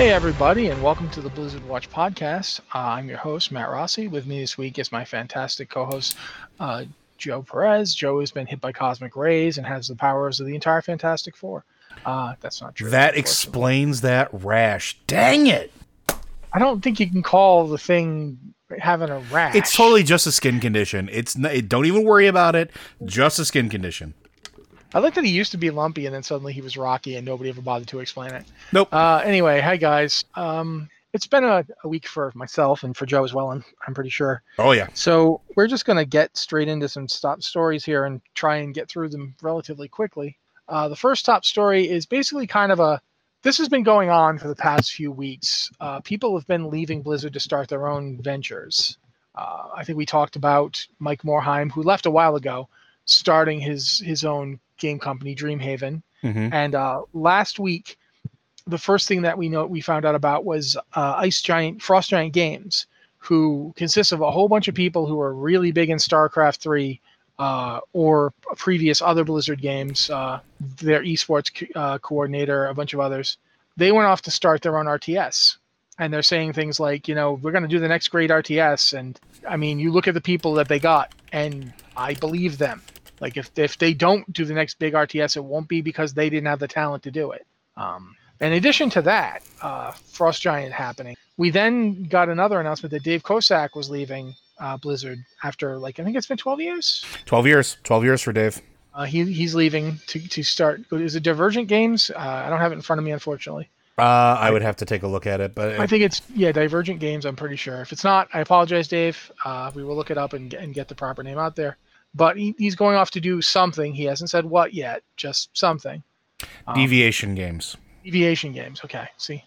Hey, everybody, and welcome to the Blizzard Watch podcast. Uh, I'm your host, Matt Rossi. With me this week is my fantastic co host, uh, Joe Perez. Joe has been hit by cosmic rays and has the powers of the entire Fantastic Four. Uh, that's not true. That explains that rash. Dang it. I don't think you can call the thing having a rash. It's totally just a skin condition. It's n- don't even worry about it. Just a skin condition. I like that he used to be lumpy and then suddenly he was rocky and nobody ever bothered to explain it. Nope. Uh, anyway, hi guys. Um, it's been a, a week for myself and for Joe as well, I'm, I'm pretty sure. Oh yeah. So we're just going to get straight into some stop stories here and try and get through them relatively quickly. Uh, the first top story is basically kind of a this has been going on for the past few weeks. Uh, people have been leaving Blizzard to start their own ventures. Uh, I think we talked about Mike Morhaime, who left a while ago, starting his his own game company, Dreamhaven. Mhm. And uh, last week, the first thing that we know we found out about was uh, Ice Giant, Frost Giant Games, who consists of a whole bunch of people who are really big in StarCraft three. Uh, or previous other Blizzard games, uh, their esports co- uh, coordinator, a bunch of others, they went off to start their own RTS. And they're saying things like, you know, we're going to do the next great RTS. And I mean, you look at the people that they got, and I believe them. Like if if they don't do the next big RTS, it won't be because they didn't have the talent to do it. Um, in addition to that, uh, Frost Giant happening, we then got another announcement that Dave Kosak was leaving uh, Blizzard after like I think it's been 12 years. Twelve years. Twelve years for Dave. Uh, he he's leaving to to start. Is it Divergent Games? Uh, I don't have it in front of me, unfortunately. Uh, I would have to take a look at it, but I think it's yeah, Divergent Games. I'm pretty sure. If it's not, I apologize, Dave. Uh, we will look it up and, and get the proper name out there. But he, he's going off to do something. He hasn't said what yet. Just something. Um, deviation games. deviation games. Okay. See,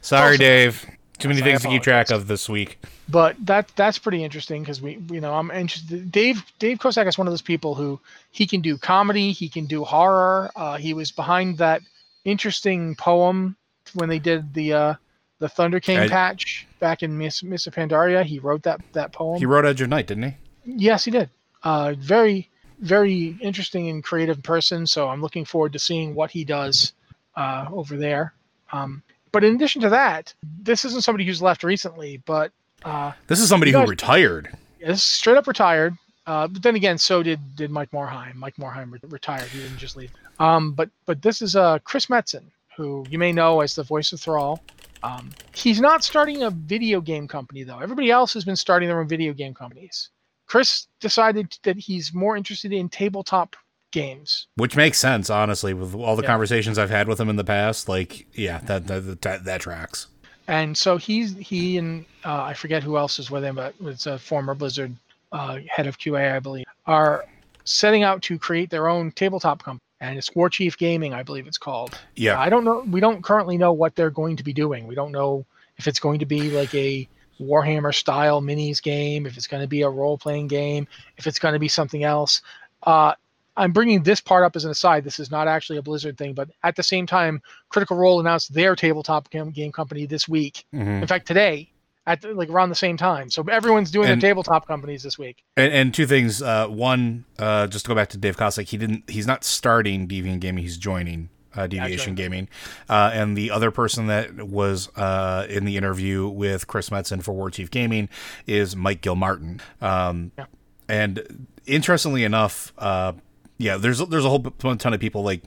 Sorry, also- Dave. Too many things to keep track of this week. but that that's pretty interesting because we you know I'm interested. Dave Dave Kosak is one of those people who he can do comedy. He can do horror. Uh, he was behind that interesting poem when they did the uh, the Thunder King I- patch back in Miss Miss Pandaria. He wrote that that poem. He wrote Edge of Night, didn't he? Yes, he did. Uh, very, very interesting and creative person. So I'm looking forward to seeing what he does uh, over there. Um, but in addition to that, this isn't somebody who's left recently, but uh, This is somebody You who retired. is straight up retired. Uh, but then again, so did did Mike Morhaime. Mike Morhaime re- retired. He didn't just leave. Um, but but this is uh, Chris Metzen, who you may know as the voice of Thrall. Um, he's not starting a video game company though. Everybody else has been starting their own video game companies. Chris decided that he's more interested in tabletop games. Which makes sense, honestly, with all the Yeah. conversations I've had with him in the past. Like, yeah, that that that, that tracks. And so he's he and uh, I forget who else is with him, but it's a former Blizzard uh, head of QA, I believe, are setting out to create their own tabletop company. And it's Warchief Gaming, I believe it's called. Yeah, I don't know. We don't currently know what they're going to be doing. We don't know if it's going to be like a Warhammer style minis game, if it's going to be a role playing game, if it's going to be something else. Uh, I'm bringing this part up as an aside. This is not actually a Blizzard thing, but at the same time, Critical Role announced their tabletop game, game company this week. Mhm. In fact, today, at the- like around the same time. So everyone's doing And- their tabletop companies this week. And, and two things. Uh, one, uh, just to go back to Dave Kosak, he didn't. He's not starting Deviant Gaming. He's joining uh, Deviation joined. Gaming. Uh, and the other person that was uh, in the interview with Chris Metzen for Warchief Gaming is Mike Gilmartin. Um, Yeah. And interestingly enough, uh, yeah, there's there's a whole ton of people like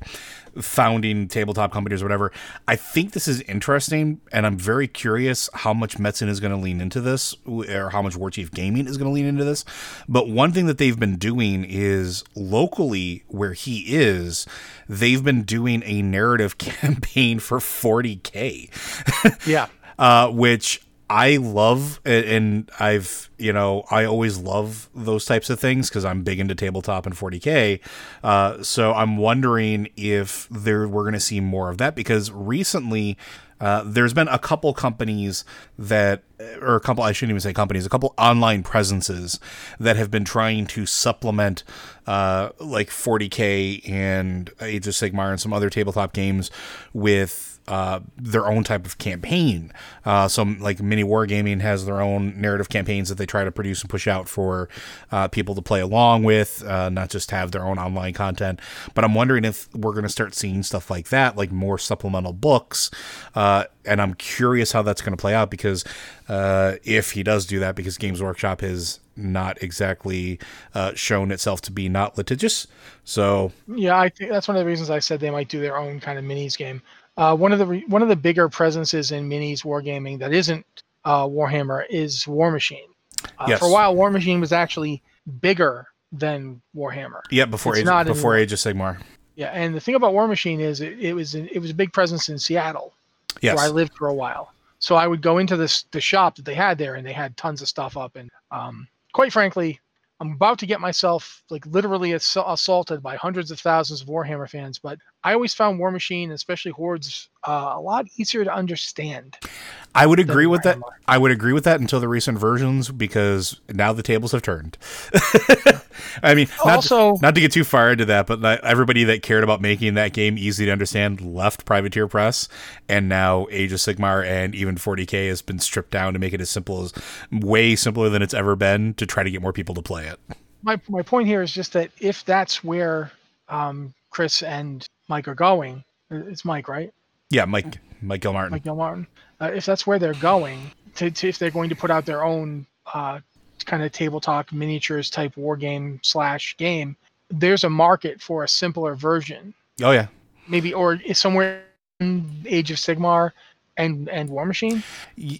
founding tabletop companies or whatever. I think this is interesting, and I'm very curious how much Metzen is going to lean into this, or how much Warchief Gaming is going to lean into this. But one thing that they've been doing is locally where he is, they've been doing a narrative campaign for 40k Yeah. uh, which I love, and I've you know I always love those types of things because I'm big into tabletop and 40k. Uh, so I'm wondering if there we're going to see more of that because recently. Uh, there's been a couple companies that, or a couple, I shouldn't even say companies, a couple online presences that have been trying to supplement, uh, like 40k and Age of Sigmar and some other tabletop games with uh, their own type of campaign. Uh, some like Mini Wargaming has their own narrative campaigns that they try to produce and push out for uh, people to play along with, uh, not just have their own online content. But I'm wondering if we're going to start seeing stuff like that, like more supplemental books. Uh, and I'm curious how that's going to play out because if he does do that, because Games Workshop has not exactly shown itself to be not litigious. So yeah, I think that's one of the reasons I said they might do their own kind of minis game. Uh, one of the re- one of the bigger presences in minis wargaming that isn't uh, Warhammer is Warmachine. Uh, Yes. For a while, Warmachine was actually bigger than Warhammer. yeah, before It's Age, before anymore. Age of Sigmar. Yeah, and the thing about Warmachine is it, it was it was a big presence in Seattle, Yes. where I lived for a while. So I would go into this the shop that they had there, and they had tons of stuff up. And um, quite frankly, I'm about to get myself like literally ass- assaulted by hundreds of thousands of Warhammer fans. But I always found Warmachine, especially Hordes, uh, a lot easier to understand. I would agree with that. I would agree with that until the recent versions because now the tables have turned. I mean, not, Also- not to get too far into that, but everybody that cared about making that game easy to understand left Privateer Press, and now Age of Sigmar and even 40k has been stripped down to make it as simple as way simpler than it's ever been to try to get more people to play it. My my point here is just that if that's where um, Chris and Mike are going, it's Mike, right? Yeah, Mike Mike Gilmartin. Mike Gilmartin, uh, if that's where they're going, to, to if they're going to put out their own uh, kind of tabletop miniatures type war game slash game, there's a market for a simpler version, oh yeah, maybe or somewhere in Age of Sigmar and and Warmachine.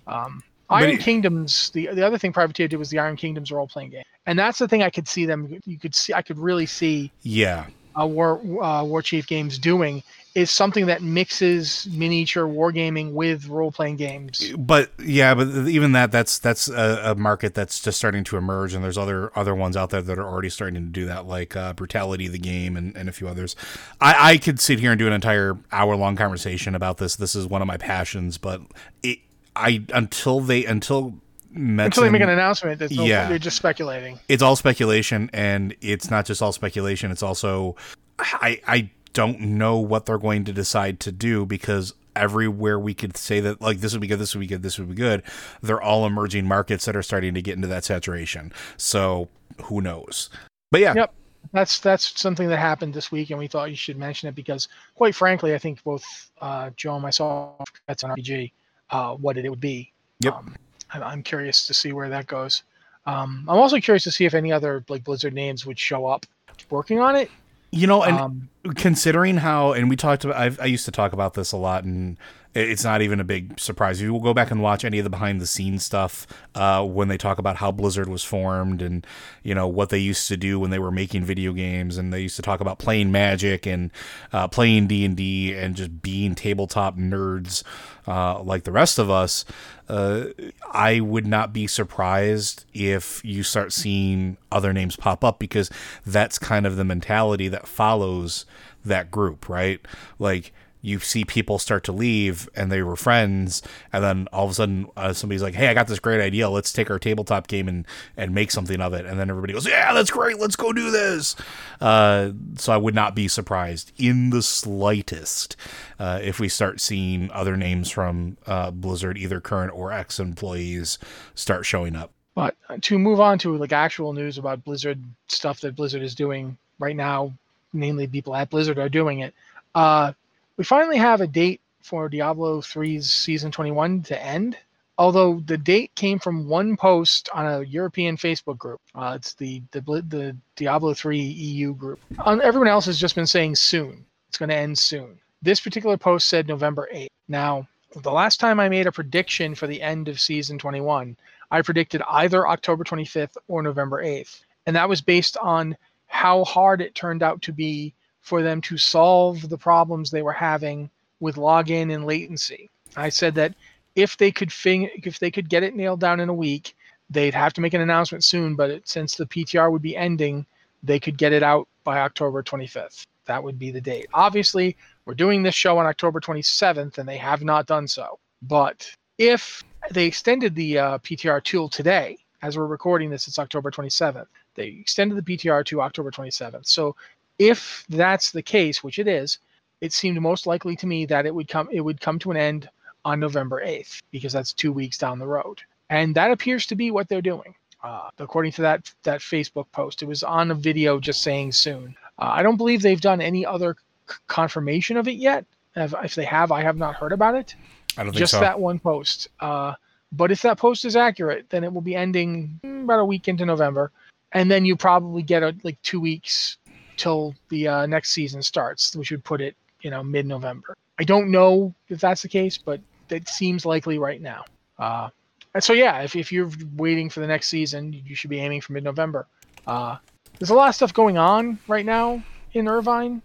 Um, Iron it- Kingdoms. The the other thing Privateer did was the Iron Kingdoms role playing game, and that's the thing I could see them. You could see I could really see yeah. Uh, War uh, Warchief Games doing is something that mixes miniature wargaming with role playing games. but yeah, but even that that's that's a, a market that's just starting to emerge, and there's other other ones out there that are already starting to do that, like uh, Brutality the game and, and a few others. I, I could sit here and do an entire hour long conversation about this. This is one of my passions, but it I until they until Until they make an announcement, no, Yeah. they're just speculating. it's all speculation and it's not just all speculation it's also i i don't know what they're going to decide to do because everywhere we could say that like this would be good this would be good this would be good they're all emerging markets that are starting to get into that saturation so who knows but yeah Yep. That's that's something that happened this week, and we thought you should mention it because, quite frankly, I think both uh, Joe and myself that's on RPG uh, what it would be. Yep. Um, I'm, I'm curious to see where that goes. Um, I'm also curious to see if any other like Blizzard names would show up working on it. you know and um, considering how and we talked about I've, i used to talk about this a lot and it's not even a big surprise. If you will go back and watch any of the behind the scenes stuff uh, when they talk about how blizzard was formed and you know what they used to do when they were making video games and they used to talk about playing magic and uh, playing d&d and just being tabletop nerds uh, like the rest of us uh, I would not be surprised if you start seeing other names pop up because that's kind of the mentality that follows that group, right? Like you see people start to leave and they were friends, and then all of a sudden uh, somebody's like, "Hey, I got this great idea. Let's take our tabletop game and and make something of it." And then everybody goes, "Yeah, that's great. Let's go do this." Uh, so I would not be surprised in the slightest uh, if we start seeing other names from uh, Blizzard, either current or ex employees, start showing up. But to move on to like actual news about Blizzard stuff that Blizzard is doing right now, namely people at Blizzard are doing it. Uh, we finally have a date for Diablo 3's season 21 to end. Although the date came from one post on a European Facebook group, uh, it's the, the the Diablo 3 EU group. Um, everyone else has just been saying soon. It's going to end soon. This particular post said November 8th. Now, the last time I made a prediction for the end of season 21, I predicted either October 25th or November 8th. And that was based on how hard it turned out to be for them to solve the problems they were having with login and latency. I said that if they could if they could get it nailed down in a week, they'd have to make an announcement soon, but it, since the PTR would be ending, they could get it out by October 25th. That would be the date. Obviously, we're doing this show on October 27th and they have not done so. But if they extended the uh, PTR tool today, as we're recording this, it's October 27th. They extended the PTR to October 27th. So if that's the case, which it is, it seemed most likely to me that it would come it would come to an end on November 8th because that's two weeks down the road, and that appears to be what they're doing. Uh, according to that that Facebook post, it was on a video just saying soon. Uh, I don't believe they've done any other c- confirmation of it yet. If, if they have, I have not heard about it. I don't think just so. that one post. Uh, but if that post is accurate, then it will be ending about a week into November, and then you probably get a, like two weeks till the uh, next season starts, which would put it, you know, mid-November. I don't know if that's the case, but that seems likely right now. Uh, and so yeah, if, if you're waiting for the next season, you should be aiming for mid-November. Uh, there's a lot of stuff going on right now in Irvine.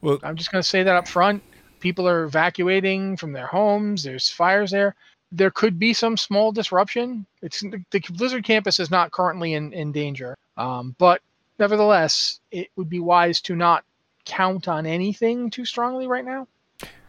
Well- I'm just going to say that up front. People are evacuating from their homes. There's fires there. There could be some small disruption. It's the Blizzard campus is not currently in, in danger, um, but nevertheless, it would be wise to not count on anything too strongly right now.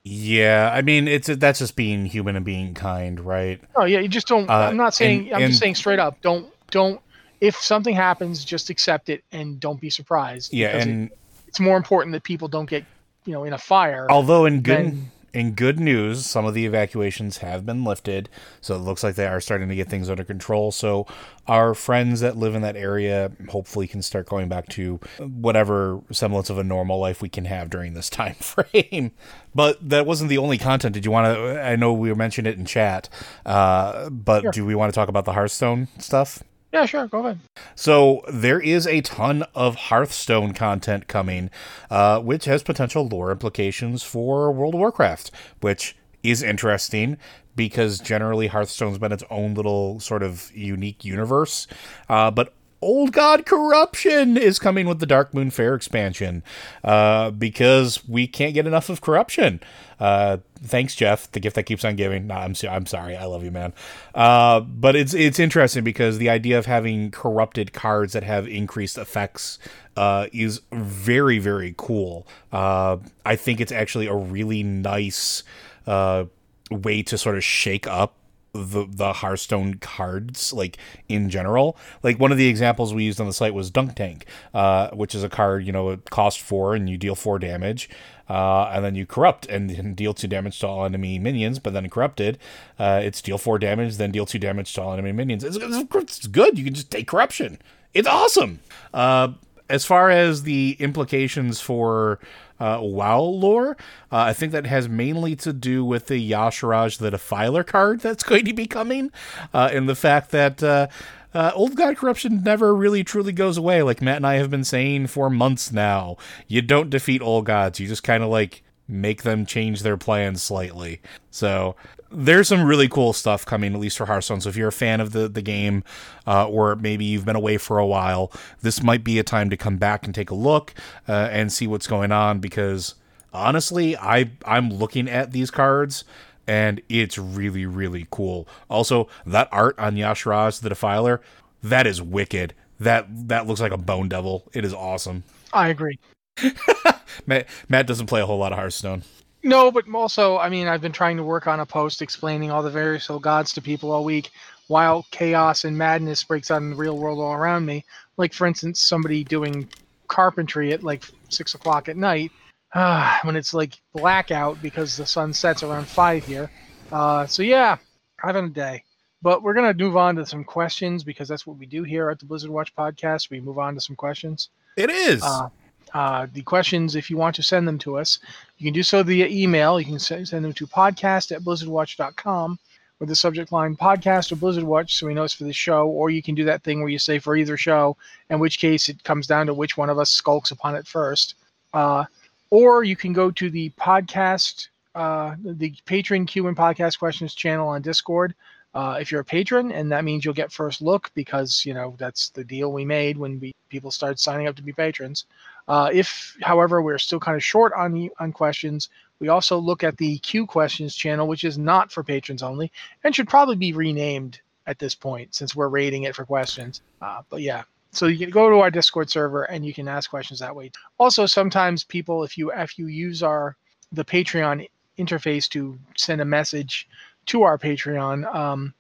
Yeah, I mean, it's that's just being human and being kind, right? Oh yeah, you just don't. Uh, I'm not saying. and- I'm and- just saying straight up. Don't don't. If something happens, just accept it and don't be surprised. Yeah, because it- and it's more important that people don't get you know in a fire. although in good in good news, some of the evacuations have been lifted, so it looks like they are starting to get things under control. So our friends that live in that area hopefully can start going back to whatever semblance of a normal life we can have during this time frame. But that wasn't the only content. Did you want to? I know we mentioned it in chat, uh, but Sure. do we want to talk about the Hearthstone stuff? Yeah, sure. Go ahead. So there is a ton of Hearthstone content coming, uh, which has potential lore implications for World of Warcraft, which is interesting because generally Hearthstone's been its own little sort of unique universe. Uh, but Old God Corruption is coming with the Darkmoon Faire expansion uh, because we can't get enough of corruption. Uh, thanks, Jeff, the gift that keeps on giving. I'm I'm sorry, I love you, man. Uh, but it's it's interesting because the idea of having corrupted cards that have increased effects uh, is very very cool. Uh, I think it's actually a really nice uh, way to sort of shake up the the Hearthstone cards like in general. Like one of the examples we used on the site was Dunk Tank, uh, which is a card you know it costs four and you deal four damage, uh, and then you corrupt and, and deal two damage to all enemy minions. But then corrupted, uh, it's deal four damage, then deal two damage to all enemy minions. It's, it's, it's good. You can just take corruption. It's awesome. Uh, as far as the implications for uh, WoW lore, uh, I think that has mainly to do with the Y'Shaarj the Defiler card that's going to be coming, uh, and the fact that uh, uh, Old God Corruption never really truly goes away. Like Matt and I have been saying for months now, you don't defeat Old Gods. You just kind of like make them change their plans slightly. So there's some really cool stuff coming, at least for Hearthstone. So if you're a fan of the the game, uh, or maybe you've been away for a while, this might be a time to come back and take a look uh, and see what's going on. Because honestly, I I'm looking at these cards. And it's really, really cool. Also, that art on Y'Shaarj the Defiler, that is wicked. That that looks like a bone devil. It is awesome. I agree. Matt, Matt doesn't play a whole lot of Hearthstone. No, but also, I mean, I've been trying to work on a post explaining all the various old gods to people all week while chaos and madness breaks out in the real world all around me. Like, for instance, somebody doing carpentry at like six o'clock at night uh, when it's like blackout because the sun sets around five here. Uh, so, yeah, having a day. But we're going to move on to some questions because that's what we do here at the Blizzard Watch podcast. We move on to some questions. It is. Uh, uh, the questions, if you want to send them to us, you can do so via email. You can send, them to podcast at blizzardwatch.com with the subject line podcast or Blizzard Watch so we know it's for the show. Or you can do that thing where you say for either show, in which case it comes down to which one of us skulks upon it first. Uh, or you can go to the podcast, uh, the patron Q and podcast questions channel on Discord. Uh, if you're a patron, and that means you'll get first look because you know that's the deal we made when we people started signing up to be patrons. Uh, if, however, we're still kind of short on on questions, we also look at the Q questions channel, which is not for patrons only, and should probably be renamed at this point since we're rating it for questions. Uh, but yeah, so you can go to our Discord server and you can ask questions that way. Also, sometimes people, if you if you use our the Patreon interface to send a message to our Patreon, um,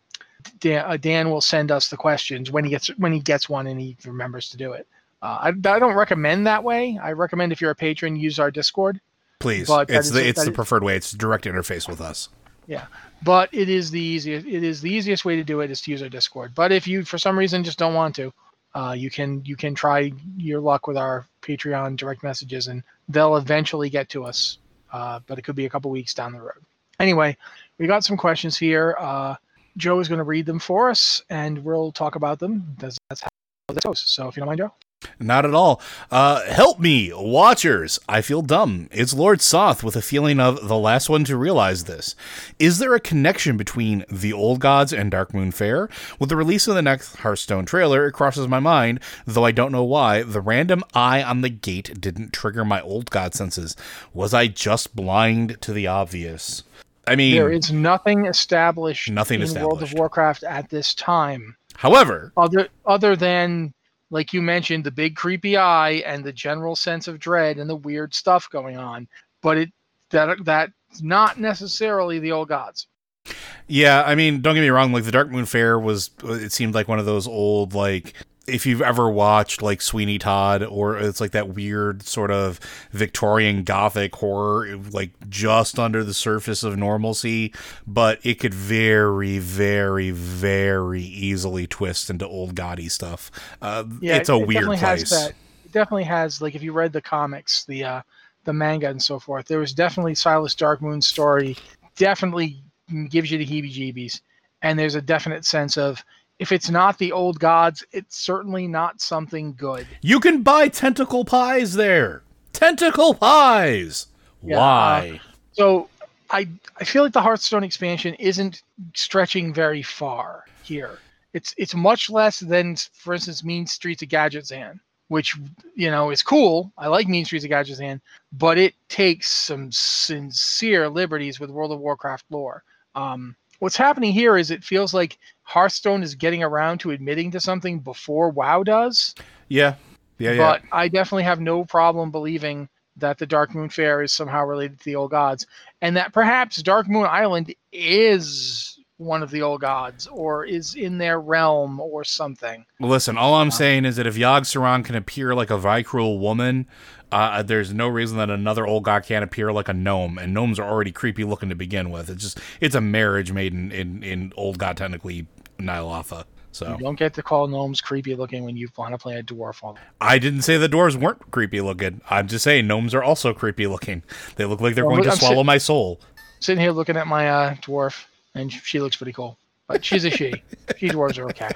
Dan, uh, Dan will send us the questions when he gets when he gets one and he remembers to do it. Uh, I, I don't recommend that way. I recommend if you're a patron, use our Discord. Please, but it's the it's the preferred way. It's direct interface with us. Yeah, but it is the easiest. It is the easiest way to do it is to use our Discord. But if you, for some reason, just don't want to, uh, you can you can try your luck with our Patreon direct messages, and they'll eventually get to us. Uh, but it could be a couple weeks down the road. Anyway, we got some questions here. Uh, Joe is going to read them for us, and we'll talk about them. That's, that's how this goes. So if you don't mind, Joe. Not at all. Uh, help me, watchers. I feel dumb. It's Lord Soth with a feeling of the last one to realize this. Is there a connection between The Old Gods and Darkmoon Faire? With the release of the next Hearthstone trailer, it crosses my mind, though I don't know why, the random eye on the gate didn't trigger my Old God senses. Was I just blind to the obvious? I mean, there is nothing established Nothing in World of. Warcraft at this time, however, other other than like you mentioned, the big creepy eye and the general sense of dread and the weird stuff going on. But it that that's not necessarily the old gods. Yeah, I mean, don't get me wrong. Like the Darkmoon Faire was, it seemed like one of those old like. If you've ever watched like Sweeney Todd, or it's like that weird sort of Victorian Gothic horror, like just under the surface of normalcy, but it could very, very, very easily twist into old gaudy stuff. Uh, Yeah, it's a it, it weird definitely place. Has that, it definitely has like if you read the comics, the uh, the manga and so forth. There was definitely Silas Darkmoon's story. Definitely gives you the heebie-jeebies, and there's a definite sense of if it's not the old gods, it's certainly not something good. You can buy tentacle pies there. Tentacle pies. Yeah, Why? So I I feel like the Hearthstone expansion isn't stretching very far here. It's it's much less than, for instance, Mean Streets of Gadgetzan, which you know is cool. I like Mean Streets of Gadgetzan, but it takes some sincere liberties with World of Warcraft lore. Um, what's happening here is it feels like Hearthstone is getting around to admitting to something before WoW does. yeah. Yeah. Yeah. But I definitely have no problem believing that the Darkmoon Faire is somehow related to the old gods, and that perhaps Darkmoon Island is one of the old gods, or is in their realm, or something. Listen, all I'm saying is that if Yogg Saron can appear like a Vrykul woman, uh, there's no reason that another old god can't appear like a gnome. And gnomes are already creepy looking to begin with. It's just it's a marriage made in in, in old god technically Ny'alotha. So You don't get to call gnomes creepy looking when you want to play a dwarf. All I didn't say the dwarves weren't creepy looking. I'm just saying gnomes are also creepy looking. They look like they're Well, going to I'm swallow sit- my soul. sitting here looking at my uh, dwarf, and she looks pretty cool. But she's a she. she dwarves are okay.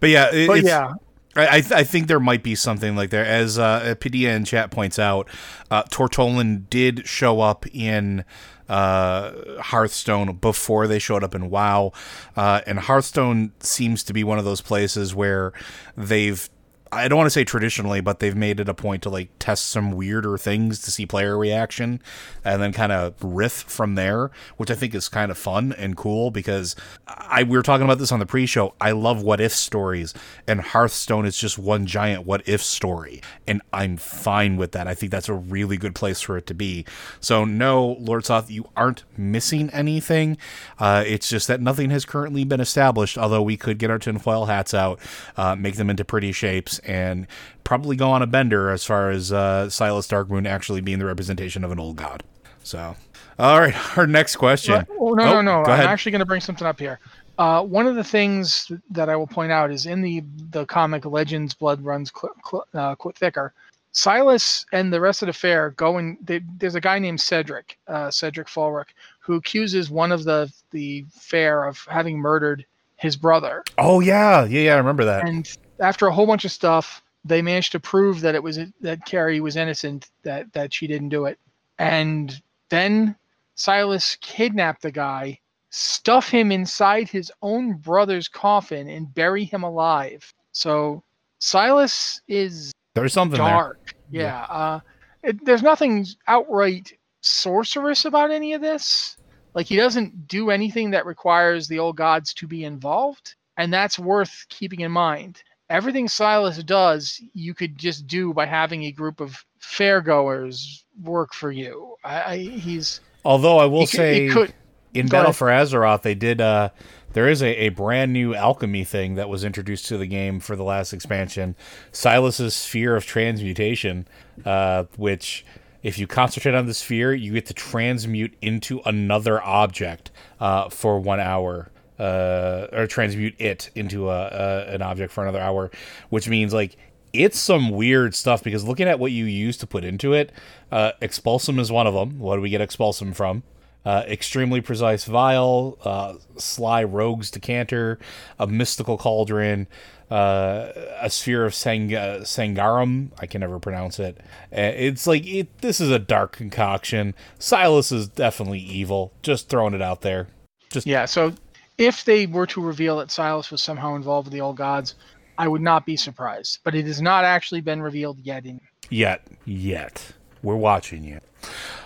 But yeah, it, But it's, yeah, I I, th- I think there might be something like there. As uh, Padilla in chat points out, uh, Tortollan did show up in uh, Hearthstone before they showed up in WoW, uh, and Hearthstone seems to be one of those places where they've. I don't want to say traditionally, but they've made it a point to like test some weirder things to see player reaction and then kind of riff from there, which I think is kind of fun and cool because I we were talking about this on the pre-show. I love what if stories and Hearthstone is just one giant what if story and I'm fine with that. I think that's a really good place for it to be. So no, Lord Soth, you aren't missing anything. Uh, it's just that nothing has currently been established, although we could get our tinfoil hats out, uh, make them into pretty shapes and probably go on a bender as far as uh, Silas Darkmoon actually being the representation of an old god. So, all right, our next question. Oh, no, Oh, no, no. go I'm actually going to bring something up here. Uh, one of the things that I will point out is in the the comic Legends Blood Runs cl- cl- uh, Thicker. Silas and the rest of the fair go and they, there's a guy named Cedric, uh, Cedric Fulric, who accuses one of the the fair of having murdered his brother. Oh yeah, yeah, yeah. I remember that. And after a whole bunch of stuff, they managed to prove that it was that Carrie was innocent, that that she didn't do it. And then Silas kidnapped the guy, stuff him inside his own brother's coffin, and bury him alive. So Silas is There's something there. dark. Yeah. Uh, it, there's nothing outright sorcerous about any of this. Like he doesn't do anything that requires the old gods to be involved, and that's worth keeping in mind. Everything Silas does, you could just do by having a group of fairgoers work for you. I, I he's Although I will he say, he could in Battle ahead. for Azeroth, they did. Uh, there is a, a brand new alchemy thing that was introduced to the game for the last expansion, Silas's Sphere of Transmutation, uh, which, if you concentrate on the sphere, you get to transmute into another object uh, for one hour. Uh, or transmute it into a, a an object for another hour, which means like it's some weird stuff because looking at what you use to put into it, uh, expulsum is one of them. What do we get expulsum from? uh, extremely precise vial, uh, sly rogue's decanter, a mystical cauldron, uh, a sphere of Sang- Sangarum. I can never pronounce it. Uh, It's like it. This is a dark concoction. Silas is definitely evil. Just throwing it out there. Just Yeah, so if they were to reveal that Silas was somehow involved with the old gods, I would not be surprised. But it has not actually been revealed yet. In yet, yet. We're watching you.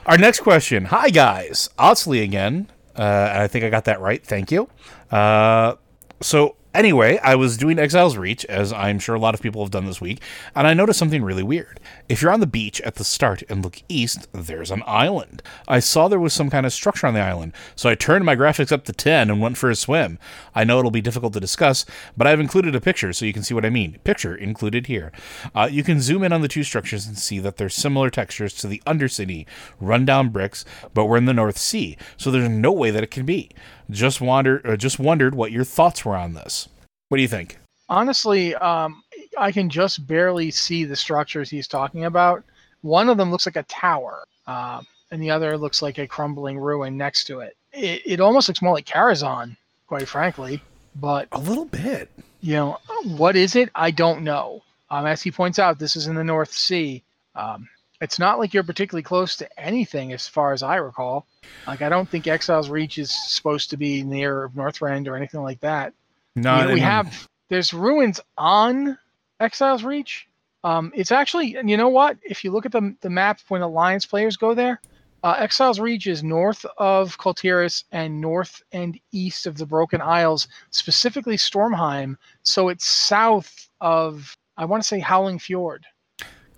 Our next question. Hi guys, Otsley again. Uh, and I think I got that right. Thank you. Uh, so anyway, I was doing Exile's Reach, as I'm sure a lot of people have done this week, and I noticed something really weird. If you're on the beach at the start and look east, there's an island. I saw there was some kind of structure on the island, so I turned my graphics up to 10 and went for a swim. I know it'll be difficult to discuss, but I've included a picture so you can see what I mean. Picture included here. Uh, you can zoom in on the two structures and see that they're similar textures to the Undercity, rundown bricks, but we're in the North Sea, so there's no way that it can be. Just wonder, uh, just wondered what your thoughts were on this. What do you think? honestly, um, I can just barely see the structures he's talking about. One of them looks like a tower, um, and the other looks like a crumbling ruin next to it. It, it almost looks more like Karazhan, quite frankly. But A little bit. you know, what is it? I don't know. Um, as he points out, this is in the North Sea. Um, it's not like you're particularly close to anything, as far as I recall. Like, I don't think Exile's Reach is supposed to be near Northrend or anything like that. No, we, have there's ruins on Exile's Reach. Um, it's actually, and you know what? If you look at the the map when Alliance players go there, uh, Exile's Reach is north of Kul Tiras and north and east of the Broken Isles, specifically Stormheim. So it's south of, I want to say Howling Fjord.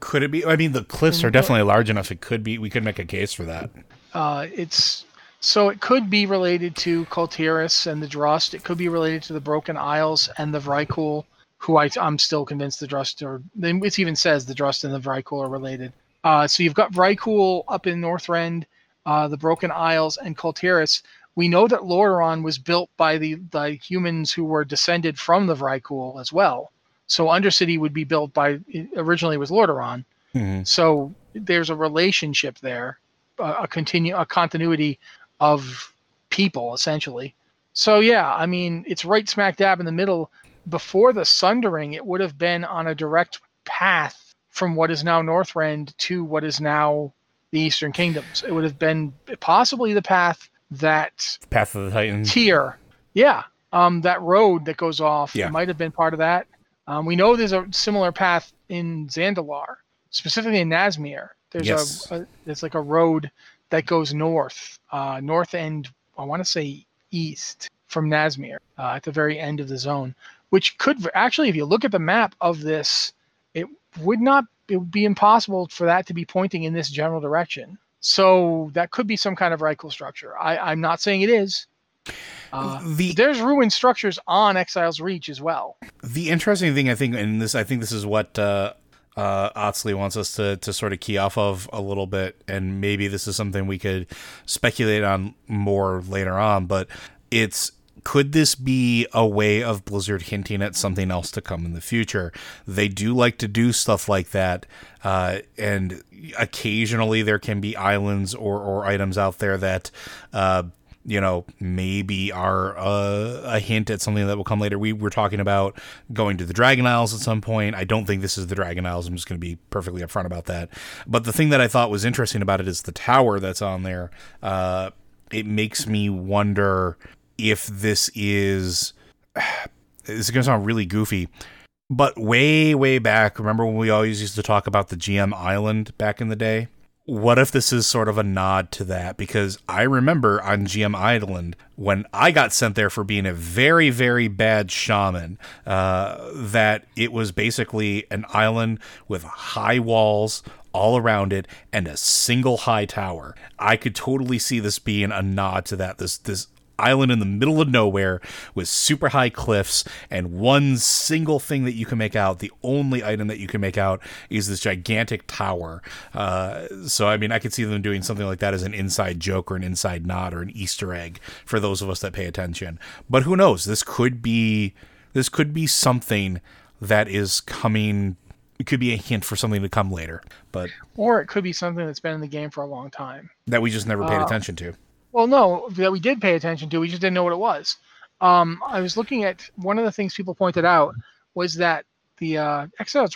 Could it be? I mean, the cliffs are Mm, definitely large enough. It could be. We could make a case for that. Uh, it's so it could be related to Kul Tiras and the Drust. It could be related to the Broken Isles and the Vrykul, who I, I'm still convinced the Drust are. then It even says the Drust and the Vrykul are related. Uh, so you've got Vrykul up in Northrend, uh, the Broken Isles, and Kul Tiras. We know that Lordaeron was built by the, the humans who were descended from the Vrykul as well. So Undercity would be built by originally was Lordaeron. Mhm. So there's a relationship there, a, a continue a continuity of people essentially. So yeah, I mean it's right smack dab in the middle. Before the Sundering, it would have been on a direct path from what is now Northrend to what is now the Eastern Kingdoms. It would have been possibly the path that Path of the Titans. tier. Yeah. Um, that road that goes off Yeah. might have been part of that. Um, we know there's a similar path in Zandalar, specifically in Nazmir. There's Yes. a, a there's like a road that goes north, uh, north end. I want to say east from Nazmir uh, at the very end of the zone, which could actually, if you look at the map of this, it would not it would be impossible for that to be pointing in this general direction. So that could be some kind of Vrykul structure. I, I'm not saying it is. Uh, the there's ruined structures on Exile's Reach as well. the interesting thing I think, and this I think this is what uh, uh, Otsley wants us to to sort of key off of a little bit, and maybe this is something we could speculate on more later on. But it's could this be a way of Blizzard hinting at something else to come in the future? They do like to do stuff like that, uh, and occasionally there can be islands or or items out there that. Uh, you know, maybe are uh, a hint at something that will come later. We were talking about going to the Dragon Isles at some point. I don't think this is the Dragon Isles. I'm just going to be perfectly upfront about that. But the thing that I thought was interesting about it is the tower that's on there. Uh, it makes me wonder if this is. This is going to sound really goofy. But way, way back, remember when we always used to talk about the GM Island back in the day? What if this is sort of a nod to that? Because I remember on GM Island when I got sent there for being a very, very bad shaman, uh, that it was basically an island with high walls all around it and a single high tower. I could totally see this being a nod to that. This this island in the middle of nowhere with super high cliffs and one single thing that you can make out the only item that you can make out is this gigantic tower. Uh, so i mean i could see them doing something like that as an inside joke or an inside nod or an easter egg for those of us that pay attention. But who knows? This could be this could be something that is coming it could be a hint for something to come later. But Or it could be something that's been in the game for a long time. that we just never paid Uh, attention to Well, no, that we did pay attention to. We just didn't know what it was. Um, I was looking at one of the things people pointed out was that the uh,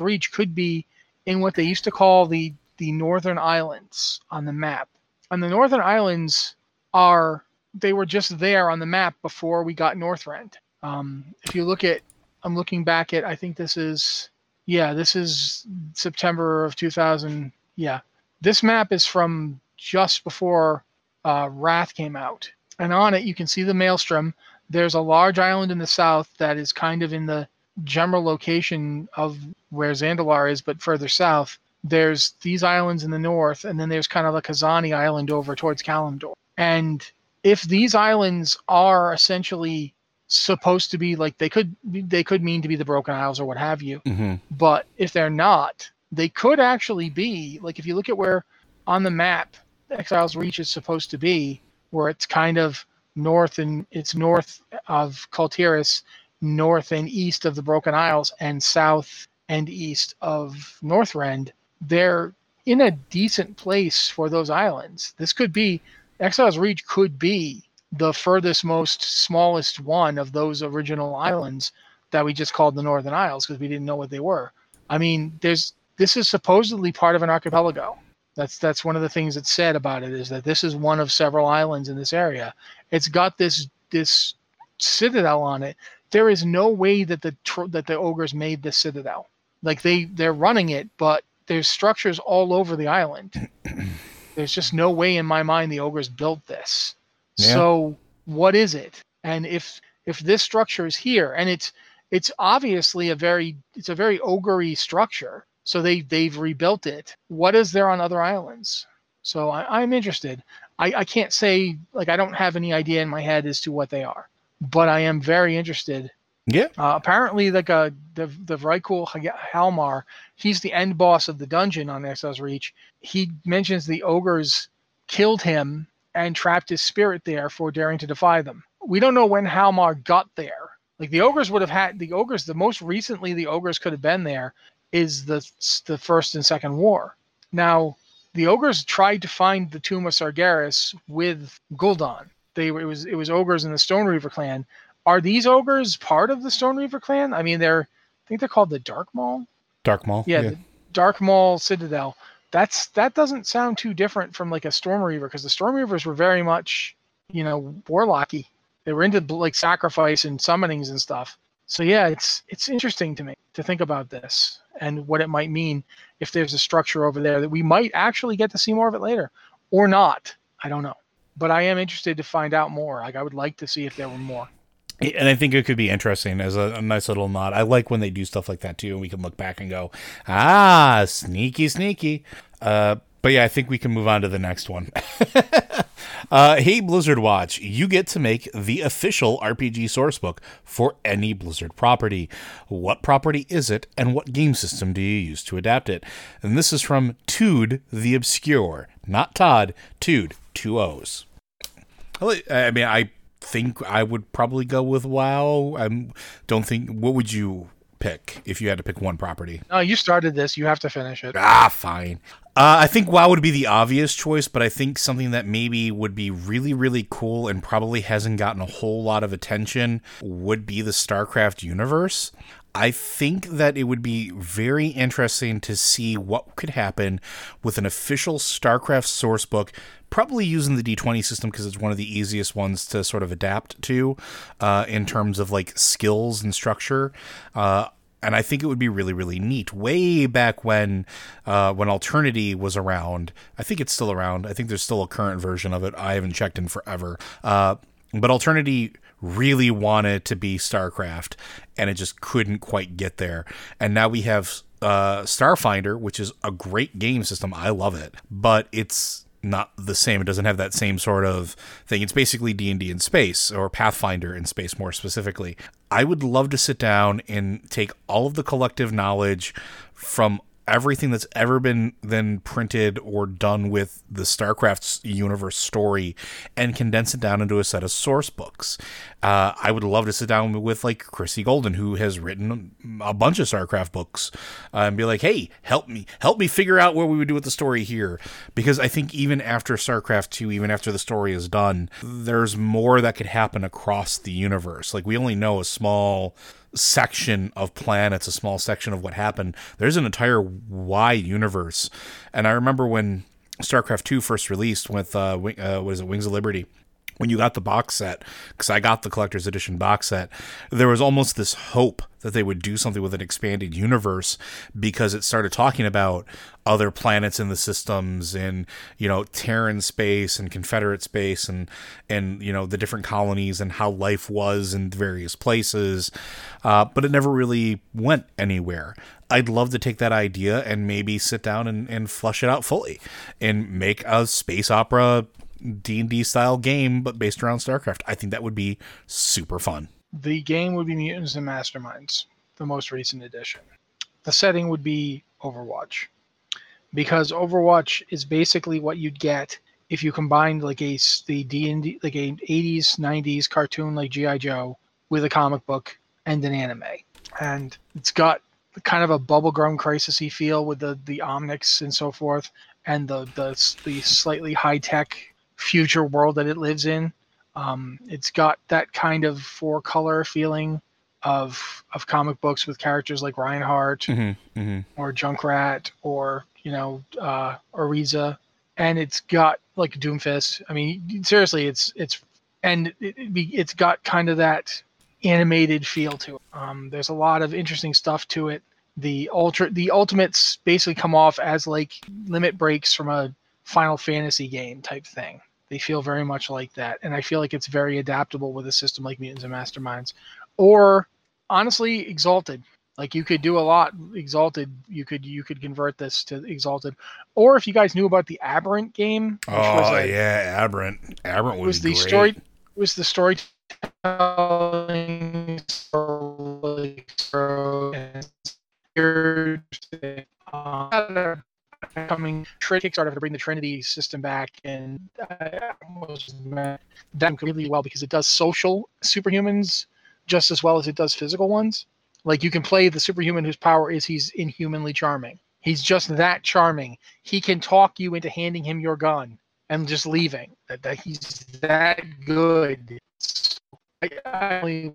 Reach could be in what they used to call the the Northern Islands on the map. And the Northern Islands are they were just there on the map before we got Northrend. Um, if you look at, I'm looking back at, I think this is, yeah, this is September of 2000. Yeah, this map is from just before uh, Wrath came out, and on it you can see the Maelstrom. There's a large island in the south that is kind of in the general location of where Zandalar is, but further south. There's these islands in the north, and then there's kind of a Kazani island over towards Kalimdor. And if these islands are essentially supposed to be like they could they could mean to be the broken isles or what have you Mm-hmm. but if they're not they could actually be like if you look at where on the map exiles reach is supposed to be where it's kind of north and it's north of Kul Tiras, north and east of the broken isles and south and east of northrend they're in a decent place for those islands this could be exiles reach could be the furthest most smallest one of those original islands that we just called the Northern Isles because we didn't know what they were. I mean, there's this is supposedly part of an archipelago. That's that's one of the things that's said about it is that this is one of several islands in this area. It's got this this citadel on it. There is no way that the tr- that the ogres made this citadel. Like they they're running it, but there's structures all over the island. there's just no way in my mind the ogres built this. Yeah. So what is it? And if if this structure is here, and it's it's obviously a very it's a very ogre structure. So they they've rebuilt it. What is there on other islands? So I, I'm interested. I, I can't say like I don't have any idea in my head as to what they are, but I am very interested. Yeah. Uh, apparently, like uh, the the Vrykul Halmar, he's the end boss of the dungeon on Exiles Reach. He mentions the ogres killed him and trapped his spirit there for daring to defy them. We don't know when Halmar got there. Like the ogres would have had the ogres. The most recently the ogres could have been there is the the first and second war. Now the ogres tried to find the tomb of Sargeras with Gul'dan. They it was it was ogres in the Stone Reaver clan. Are these ogres part of the Stone Reaver clan? I mean, they're I think they're called the Darkmaul. Dark Maul. Yeah, the Darkmaul Citadel. That's that doesn't sound too different from like a Storm Reaver because the Storm Reavers were very much, you know, warlocky. They were into like sacrifice and summonings and stuff. So yeah, it's it's interesting to me to think about this and what it might mean if there's a structure over there that we might actually get to see more of it later or not. I don't know. But I am interested to find out more. Like I would like to see if there were more. And I think it could be interesting as a, a, nice little nod. I like when they do stuff like that too, and we can look back and go, ah, sneaky, sneaky. Uh, but yeah, I think we can move on to the next one. uh, hey, Blizzard Watch, you get to make the official RPG sourcebook for any Blizzard property. What property is it, and what game system do you use to adapt it? And this is from Tude the Obscure, not Todd, Tude, two O's. I mean, I think I would probably go with WoW. I don't think. What would you pick if you had to pick one property? No, you started this. You have to finish it. Ah, fine. Uh, I think WoW would be the obvious choice, but I think something that maybe would be really, really cool and probably hasn't gotten a whole lot of attention would be the StarCraft universe. I think that it would be very interesting to see what could happen with an official StarCraft sourcebook, probably using the D20 system because it's one of the easiest ones to sort of adapt to uh, in terms of like skills and structure. Uh, and I think it would be really, really neat. Way back when, uh, when Alternity was around, I think it's still around. I think there's still a current version of it. I haven't checked in forever. Uh, but Alternity really wanted to be StarCraft, and it just couldn't quite get there. And now we have uh, Starfinder, which is a great game system. I love it, but it's not the same. It doesn't have that same sort of thing. It's basically D and D in space, or Pathfinder in space, more specifically. I would love to sit down and take all of the collective knowledge from everything that's ever been then printed or done with the StarCraft universe story and condense it down into a set of source books. Uh, I would love to sit down with like Christie Golden, who has written a bunch of StarCraft books, uh, and be like, "Hey, help me, help me figure out what we would do with the story here." Because I think even after StarCraft two, even after the story is done, there's more that could happen across the universe. Like we only know a small section of planets, a small section of what happened. There's an entire Y universe. And I remember when StarCraft 2 first released with, uh, uh, what is it, Wings of Liberty, when you got the box set, because I got the collector's edition box set, there was almost this hope that they would do something with an expanded universe because it started talking about other planets in the systems and you know Terran space and Confederate space and and you know the different colonies and how life was in various places, uh, but it never really went anywhere. I'd love to take that idea and maybe sit down and, and flush it out fully and make a space opera D&D style game but based around StarCraft. I think that would be super fun. The game would be Mutants and Masterminds, the most recent edition. The setting would be Overwatch. Because Overwatch is basically what you'd get if you combined like a the D&D like a 80s 90s cartoon like GI Joe with a comic book and an anime. And it's got kind of a bubblegum crisisy feel with the the Omnics and so forth and the the, the slightly high tech future world that it lives in. Um, it's got that kind of four color feeling of of comic books with characters like Reinhardt mm-hmm, mm-hmm. or Junkrat or you know uh, Orisa, and it's got like Doomfist. I mean, seriously, it's it's and it, it's got kind of that animated feel to it. Um, there's a lot of interesting stuff to it. The ultra the ultimates basically come off as like limit breaks from a Final Fantasy game type thing. They feel very much like that, and I feel like it's very adaptable with a system like Mutants and Masterminds, or honestly, Exalted. Like you could do a lot. Exalted, you could you could convert this to Exalted, or if you guys knew about the Aberrant game. Oh a, yeah, Aberrant. Aberrant was, the great. story. Was the storytelling uh, coming Kickstarter to bring the Trinity system back, and I was done really well because it does social superhumans just as well as it does physical ones. Like you can play the superhuman whose power is he's inhumanly charming. He's just that charming. He can talk you into handing him your gun and just leaving. That, that he's that good. I, only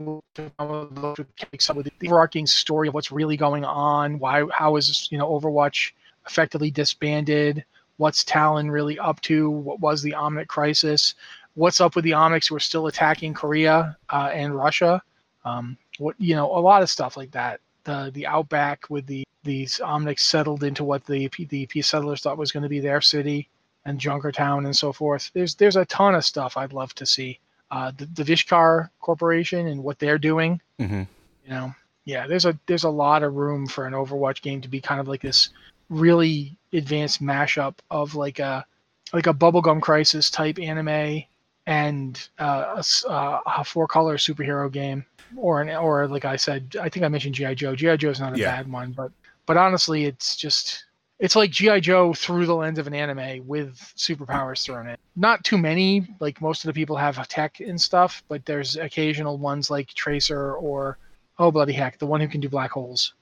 I with the overarching story of what's really going on. Why? How is you know Overwatch effectively disbanded? What's Talon really up to? What was the Omnic crisis? What's up with the Omnics who are still attacking Korea uh, and Russia? Um, what you know, a lot of stuff like that. The the outback with the these Omnics settled into what the the peace settlers thought was going to be their city and Junkertown and so forth. There's there's a ton of stuff I'd love to see. Uh, the, the Vishkar Corporation and what they're doing. Mm-hmm. You know, yeah, there's a there's a lot of room for an Overwatch game to be kind of like this really advanced mashup of like a like a bubblegum crisis type anime and uh, a, uh, a four color superhero game or an or like I said I think I mentioned GI Joe. GI Joe is not a yeah. bad one but but honestly it's just it's like GI Joe through the lens of an anime with superpowers thrown in. Not too many like most of the people have tech and stuff but there's occasional ones like Tracer or oh bloody heck the one who can do black holes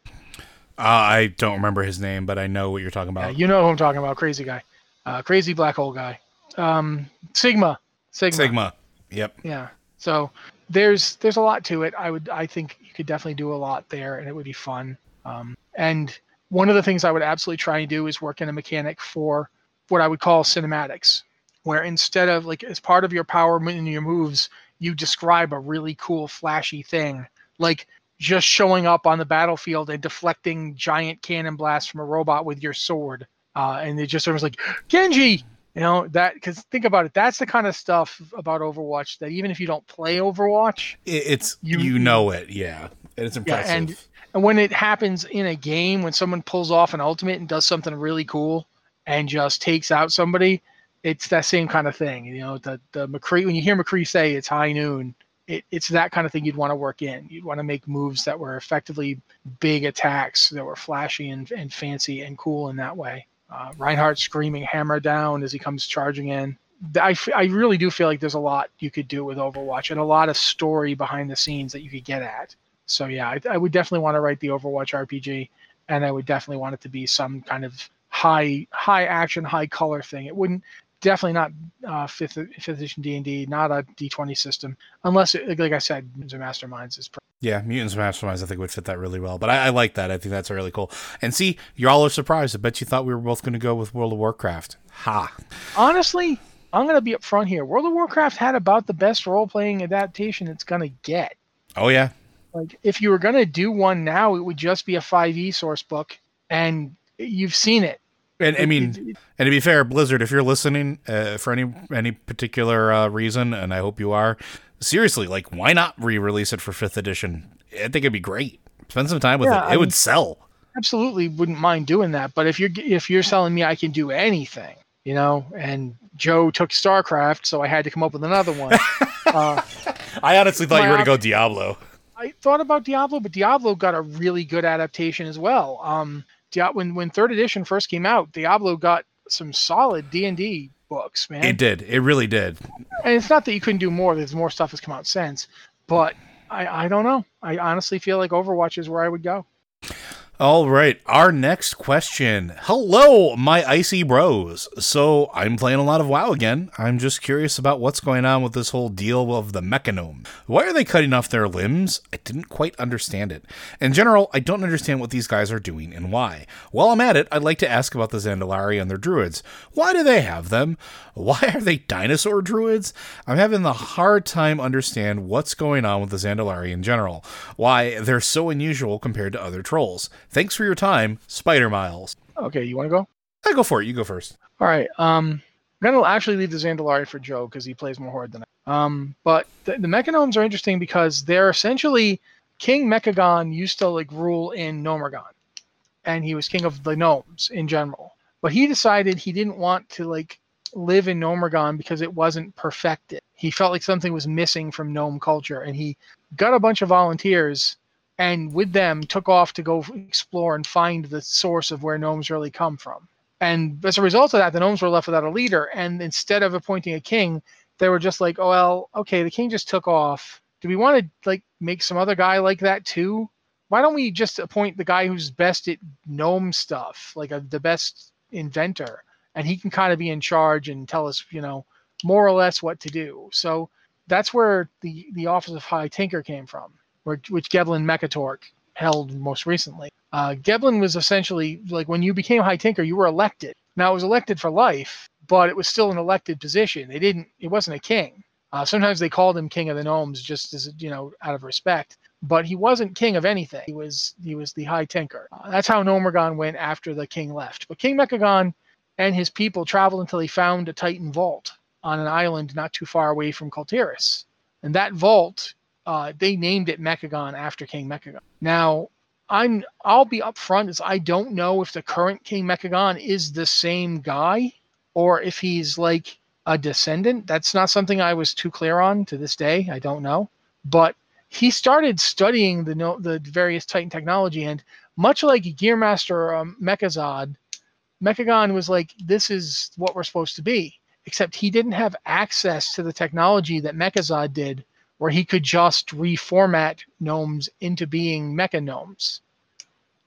uh, I don't remember his name, but I know what you're talking about. Yeah, you know who I'm talking about. Crazy guy, uh, crazy black hole guy. Um, Sigma. Sigma. Sigma. Yep. Yeah. So there's there's a lot to it. I would I think you could definitely do a lot there, and it would be fun. Um, and one of the things I would absolutely try and do is work in a mechanic for what I would call cinematics, where instead of like as part of your power and your moves, you describe a really cool flashy thing. Like just showing up on the battlefield and deflecting giant cannon blasts from a robot with your sword. Uh, and it just sort of was like Genji, you know that because think about it, that's the kind of stuff about Overwatch that even if you don't play Overwatch, it's you, you know it, yeah, and it's impressive. Yeah, and and when it happens in a game, when someone pulls off an ultimate and does something really cool and just takes out somebody, it's that same kind of thing. You know, the the McCree when you hear McCree say it's high noon, it, it's that kind of thing you'd want to work in. You'd want to make moves that were effectively big attacks that were flashy and, and fancy and cool in that way. Uh, Reinhardt screaming hammer down as he comes charging in. I, I really do feel like there's a lot you could do with Overwatch and a lot of story behind the scenes that you could get at. So yeah, I, I would definitely want to write the Overwatch RPG, and I would definitely want it to be some kind of high high action, high color thing. It wouldn't definitely not uh, fifth fifth edition D and D, not a D twenty system, unless it, like I said, Mutants and Masterminds is. yeah, Mutants and Masterminds I think would fit that really well. But I, I, like that. I think that's really cool. And see, you all are surprised. I bet you thought we were both going to go with World of Warcraft. Ha! Honestly, I'm going to be up front here. World of Warcraft had about the best role playing adaptation it's going to get. Oh yeah. Like if you were going to do one now, it would just be a 5e source book, and you've seen it. And I mean, and to be fair, Blizzard, if you're listening uh, for any any particular uh, reason, and I hope you are, seriously, like, why not re-release it for fifth edition? I think it'd be great. Spend some time with yeah, it. It I would mean, sell. Absolutely, wouldn't mind doing that. But if you're if you're selling me I can do anything, you know, and Joe took StarCraft, so I had to come up with another one. uh, I honestly thought you were going to go Diablo. I thought about Diablo, but Diablo got a really good adaptation as well. Um, when when third edition first came out, Diablo got some solid D and D books, man. It did. It really did. And it's not that you couldn't do more. There's more stuff that's come out since, but I I don't know. I honestly feel like Overwatch is where I would go. All right, our next question. Hello, my icy bros. So, I'm playing a lot of WoW again. I'm just curious about what's going on with this whole deal of the Mechagnome. Why are they cutting off their limbs? I didn't quite understand it. In general, I don't understand what these guys are doing and why. While I'm at it, I'd like to ask about the Zandalari and their druids. Why do they have them? Why are they dinosaur druids? I'm having the hard time understand what's going on with the Zandalari in general. Why they're so unusual compared to other trolls. Thanks for your time, Spider Miles. Okay, you want to go? I go for it. You go first. All right. Um, I'm gonna actually leave the Zandalari for Joe because he plays more Horde than I. Um, but the, the Mechagnomes are interesting because they're essentially King Mechagon used to like rule in Gnomeregan, and he was king of the gnomes in general. But he decided he didn't want to like live in Gnomeregan because it wasn't perfected. He felt like something was missing from gnome culture, and he got a bunch of volunteers and with them took off to go explore and find the source of where gnomes really come from. And as a result of that, the gnomes were left without a leader. And instead of appointing a king, they were just like, oh, well, okay, the king just took off. Do we want to like make some other guy like that too? Why don't we just appoint the guy who's best at gnome stuff, like a, the best inventor, and he can kind of be in charge and tell us, you know, more or less what to do. So that's where the the office of High Tinker came from which, which Mekkatorque held most recently. Uh, was essentially like when you became High Tinker, you were elected. Now it was elected for life, but it was still an elected position. They didn't. It wasn't a king. Uh, sometimes they called him King of the Gnomes just as you know out of respect. But he wasn't king of anything. He was he was the High Tinker. Uh, that's how Gnomeregan went after the king left. But King Mechagon and his people traveled until they found a Titan vault on an island not too far away from Kul Tiras. And that vault uh, they named it Mechagon after King Mechagon. Now, I'm I'll be upfront as I don't know if the current King Mechagon is the same guy or if he's like a descendant. That's not something I was too clear on to this day. I don't know, but he started studying the the various Titan technology, and much like Gearmaster um, Mechazod, Mechagon was like, "This is what we're supposed to be." Except he didn't have access to the technology that Mechazod did where he could just reformat gnomes into being mecha gnomes.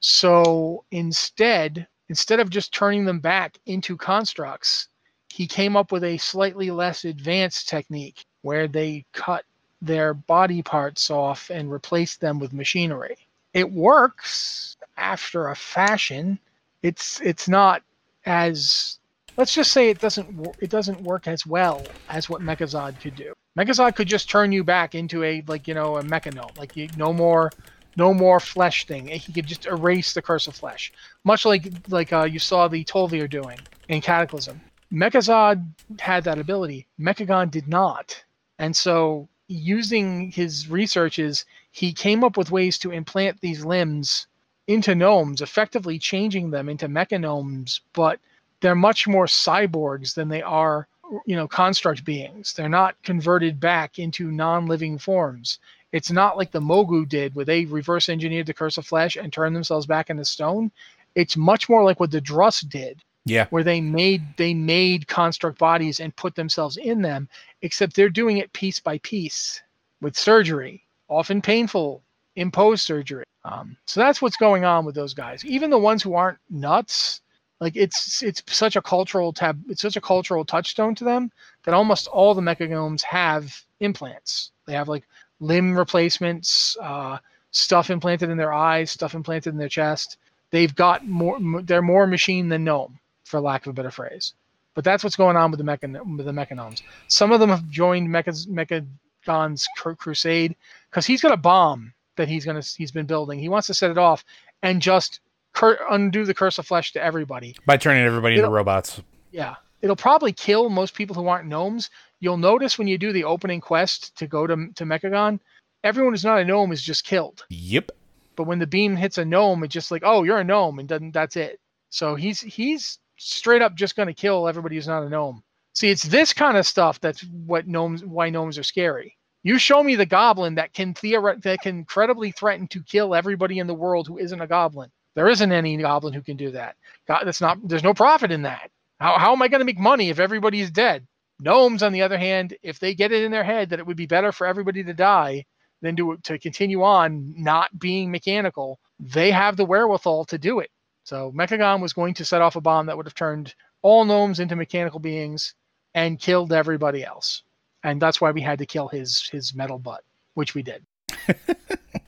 So instead, instead of just turning them back into constructs, he came up with a slightly less advanced technique where they cut their body parts off and replaced them with machinery. It works after a fashion. It's it's not as let's just say it doesn't it doesn't work as well as what Mechazod could do. Mechazod could just turn you back into a like you know a mechagnome, like you, no more no more flesh thing. He could just erase the curse of flesh, much like like uh, you saw the Tol'vir doing in Cataclysm. Mechazod had that ability. Mechagon did not, and so using his researches, he came up with ways to implant these limbs into gnomes, effectively changing them into mechagnomes, but they're much more cyborgs than they are you know construct beings. They're not converted back into non-living forms. It's not like the Mogu did, where they reverse engineered the curse of flesh and turned themselves back into stone. It's much more like what the Druss did, Yeah. where they made they made construct bodies and put themselves in them, except they're doing it piece by piece with surgery, often painful, imposed surgery. Um, so that's what's going on with those guys. Even the ones who aren't nuts, like it's it's such a cultural tab, it's such a cultural touchstone to them that almost all the mechagnomes have implants. They have like limb replacements, uh, stuff implanted in their eyes, stuff implanted in their chest. They've got more. They're more machine than gnome, for lack of a better phrase. But that's what's going on with the mechan- with the mechagnomes. Some of them have joined Mecha's Mechagon's cru- crusade because he's got a bomb that he's gonna he's been building. He wants to set it off and just cur- undo the curse of flesh to everybody. By turning everybody into It'll- robots. Yeah. It'll probably kill most people who aren't gnomes. You'll notice when you do the opening quest to go to, to Mechagon, everyone who's not a gnome is just killed. Yep. But when the beam hits a gnome, it's just like, oh, you're a gnome, and doesn't that's it. So he's he's straight up just gonna kill everybody who's not a gnome. See, it's this kind of stuff that's what gnomes why gnomes are scary. You show me the goblin that can theoret- that can credibly threaten to kill everybody in the world who isn't a goblin. There isn't any goblin who can do that. God, that's not. There's no profit in that. How how am I going to make money if everybody's dead? Gnomes, on the other hand, if they get it in their head that it would be better for everybody to die than to to continue on not being mechanical, they have the wherewithal to do it. So Mechagon was going to set off a bomb that would have turned all gnomes into mechanical beings and killed everybody else. And that's why we had to kill his his metal butt, which we did.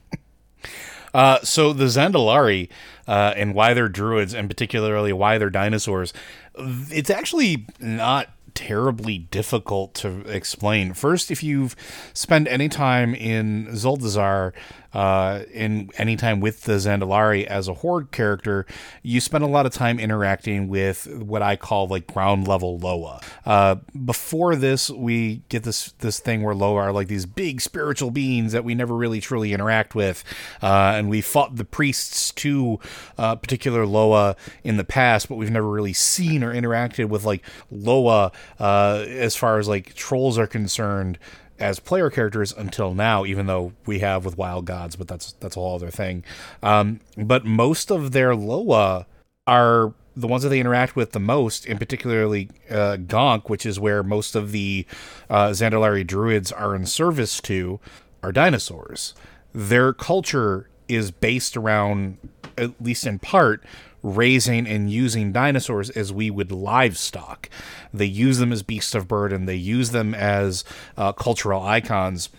Uh, so the Zandalari uh, and why they're druids, and particularly why they're dinosaurs, it's actually not terribly difficult to explain. First, if you've spent any time in Zuldazar, uh, in any time with the Zandalari as a horde character, you spend a lot of time interacting with what I call like ground level Loa. Uh, before this, we get this this thing where Loa are like these big spiritual beings that we never really truly interact with, uh, and we fought the priests to uh, particular Loa in the past, but we've never really seen or interacted with like Loa uh, as far as like trolls are concerned as player characters until now, even though we have with Wild Gods, but that's that's a whole other thing. Um, but most of their Loa are the ones that they interact with the most, and particularly uh, Gonk, which is where most of the uh, Zandalari druids are in service to, are dinosaurs. Their culture is based around, at least in part, raising and using dinosaurs as we would livestock. They use them as beasts of burden. They use them as uh, cultural icons.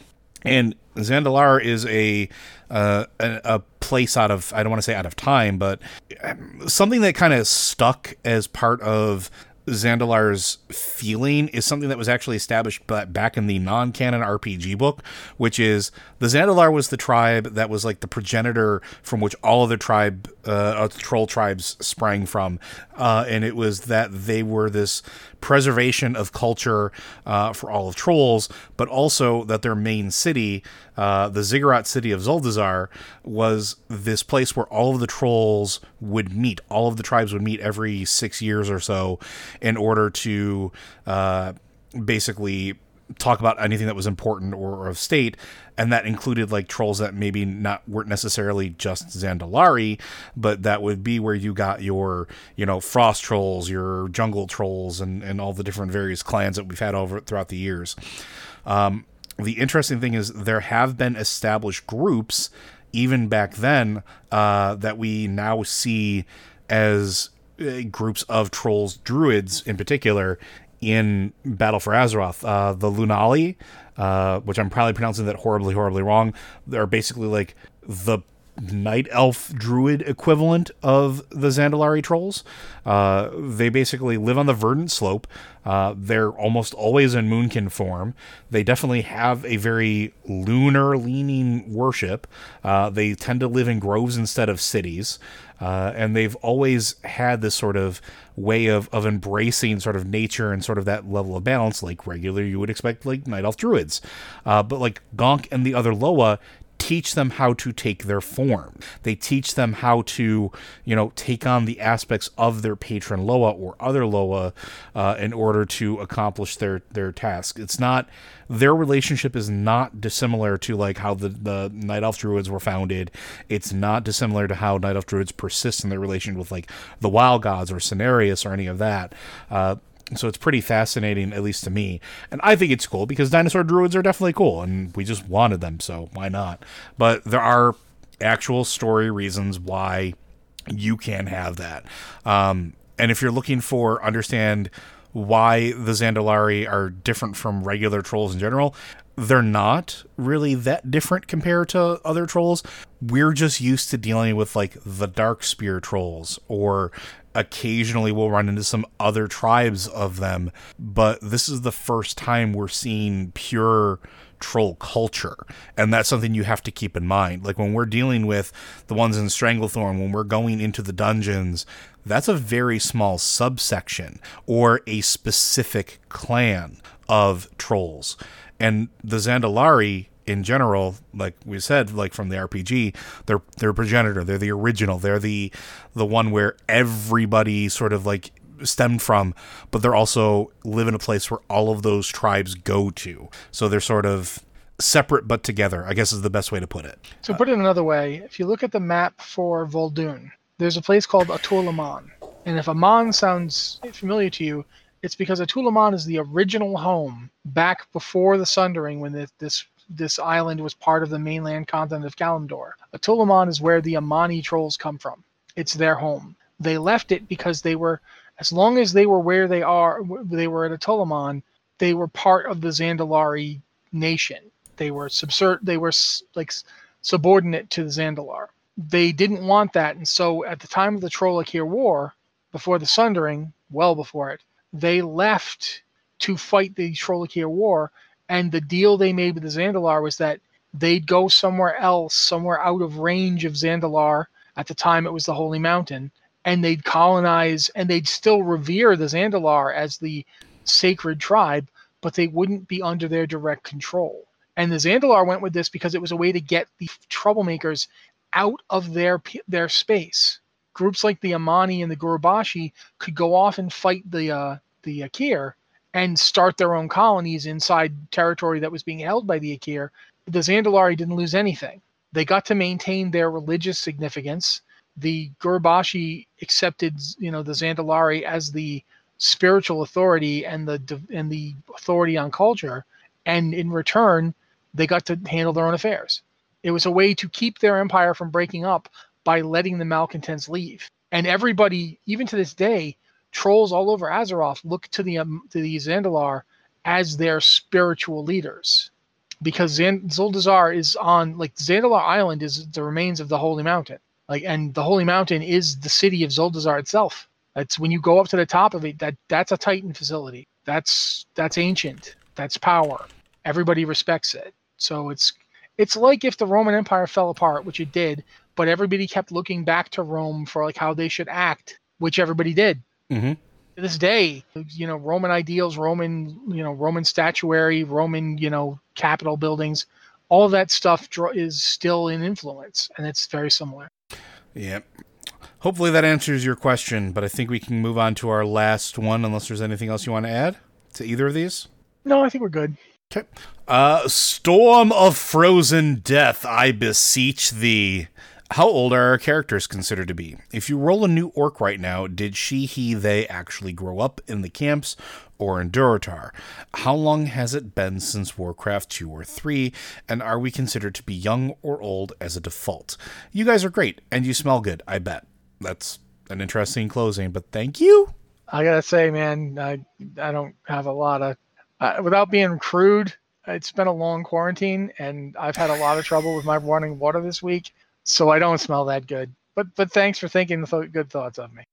And Zandalar is a, uh, a a place out of I don't want to say out of time, but um, something that kind of stuck as part of Zandalar's feeling is something that was actually established ba- back in the non-canon RPG book, which is the Zandalar was the tribe that was like the progenitor from which all other tribe, uh, troll tribes sprang from, uh, and it was that they were this preservation of culture uh, for all of trolls, but also that their main city, uh, the Ziggurat city of Zuldazar, was this place where all of the trolls would meet. All of the tribes would meet every six years or so in order to uh, basically talk about anything that was important or of state, and that included like trolls that maybe not weren't necessarily just Zandalari, but that would be where you got your you know frost trolls, your jungle trolls, and and all the different various clans that we've had over throughout the years. Um, the interesting thing is there have been established groups even back then uh, that we now see as uh, groups of trolls, druids in particular, in Battle for Azeroth. Uh, the Lunali, uh, which I'm probably pronouncing that horribly, horribly wrong, they're basically like the night elf druid equivalent of the Zandalari trolls. Uh, they basically live on the verdant slope. Uh, they're almost always in moonkin form. They definitely have a very lunar leaning worship. Uh, they tend to live in groves instead of cities. Uh, and they've always had this sort of way of, of embracing sort of nature and sort of that level of balance, like regular you would expect, like night elf druids. Uh, but like Gonk and the other Loa teach them how to take their form. They teach them how to, you know, take on the aspects of their patron Loa or other Loa uh, in order to accomplish their their task. It's not their relationship is not dissimilar to like how the the Night Elf Druids were founded. It's not dissimilar to how Night Elf Druids persist in their relation with like the Wild Gods or Cenarius or any of that. Uh, so it's pretty fascinating, at least to me. And I think it's cool because dinosaur druids are definitely cool, and we just wanted them, so why not? But there are actual story reasons why you can have that. Um, and if you're looking for understand why the Zandalari are different from regular trolls in general, they're not really that different compared to other trolls. We're just used to dealing with like the Darkspear trolls or occasionally we'll run into some other tribes of them, but this is the first time we're seeing pure troll culture. And that's something you have to keep in mind. Like when we're dealing with the ones in Stranglethorn, when we're going into the dungeons, that's a very small subsection or a specific clan of trolls. And the Zandalari in general, like we said, like from the RPG, they're they're progenitor. They're the original. They're the the one where everybody sort of like stemmed from, but they're also live in a place where all of those tribes go to. So they're sort of separate but together. I guess is the best way to put it. So put it another way, if you look at the map for Vol'dun, there's a place called Atul'Aman, and if Aman sounds familiar to you, it's because Atul'Aman is the original home back before the Sundering when this island was part of the mainland continent of Kalimdor. Atul'Aman is where the Amani trolls come from. It's their home. They left it because they were, as long as they were where they are, they were at Atul Aman, they were part of the Zandalari nation. They were subsert, they were like subordinate to the Zandalar. They didn't want that, and so at the time of the Trollakir War, before the Sundering, well before it, they left to fight the Trollakir War and the deal they made with the Zandalar was that they'd go somewhere else, somewhere out of range of Zandalar. At the time, it was the Holy Mountain, and they'd colonize and they'd still revere the Zandalar as the sacred tribe, but they wouldn't be under their direct control. And the Zandalar went with this because it was a way to get the troublemakers out of their their space. Groups like the Amani and the Gurubashi could go off and fight the uh, the Aqir, and start their own colonies inside territory that was being held by the Aqir, the Zandalari didn't lose anything. They got to maintain their religious significance. The Gurubashi accepted, you know, the Zandalari as the spiritual authority and the and the authority on culture, and in return, they got to handle their own affairs. It was a way to keep their empire from breaking up by letting the malcontents leave. And everybody, even to this day, trolls all over Azeroth look to the um, to the Zandalar as their spiritual leaders, because Zand- is on like Zandalar Island is the remains of the Holy Mountain, like and the Holy Mountain is the city of Zuldazar itself. That's when you go up to the top of it. That that's a Titan facility. That's that's ancient. That's power. Everybody respects it. So it's it's like if the Roman Empire fell apart, which it did, but everybody kept looking back to Rome for like how they should act, which everybody did. Mm-hmm. To this day, you know, Roman ideals, Roman, you know, Roman statuary, Roman, you know, Capitol buildings, all that stuff is still in influence, and it's very similar. Yep. Hopefully that answers your question, but I think we can move on to our last one, unless there's anything else you want to add to either of these. No, I think we're good. Okay. Uh, Storm of Frozen Death, I beseech thee. How old are our characters considered to be? If you roll a new orc right now, did she, he, they actually grow up in the camps or in Durotar? How long has it been since Warcraft 2 or 3? And are we considered to be young or old as a default? You guys are great, and you smell good, I bet. That's an interesting closing, but thank you. I gotta say, man, I, I don't have a lot of, uh, without being crude, it's been a long quarantine, and I've had a lot of trouble with my running water this week so I don't smell that good. But but thanks for thinking th- good thoughts of me.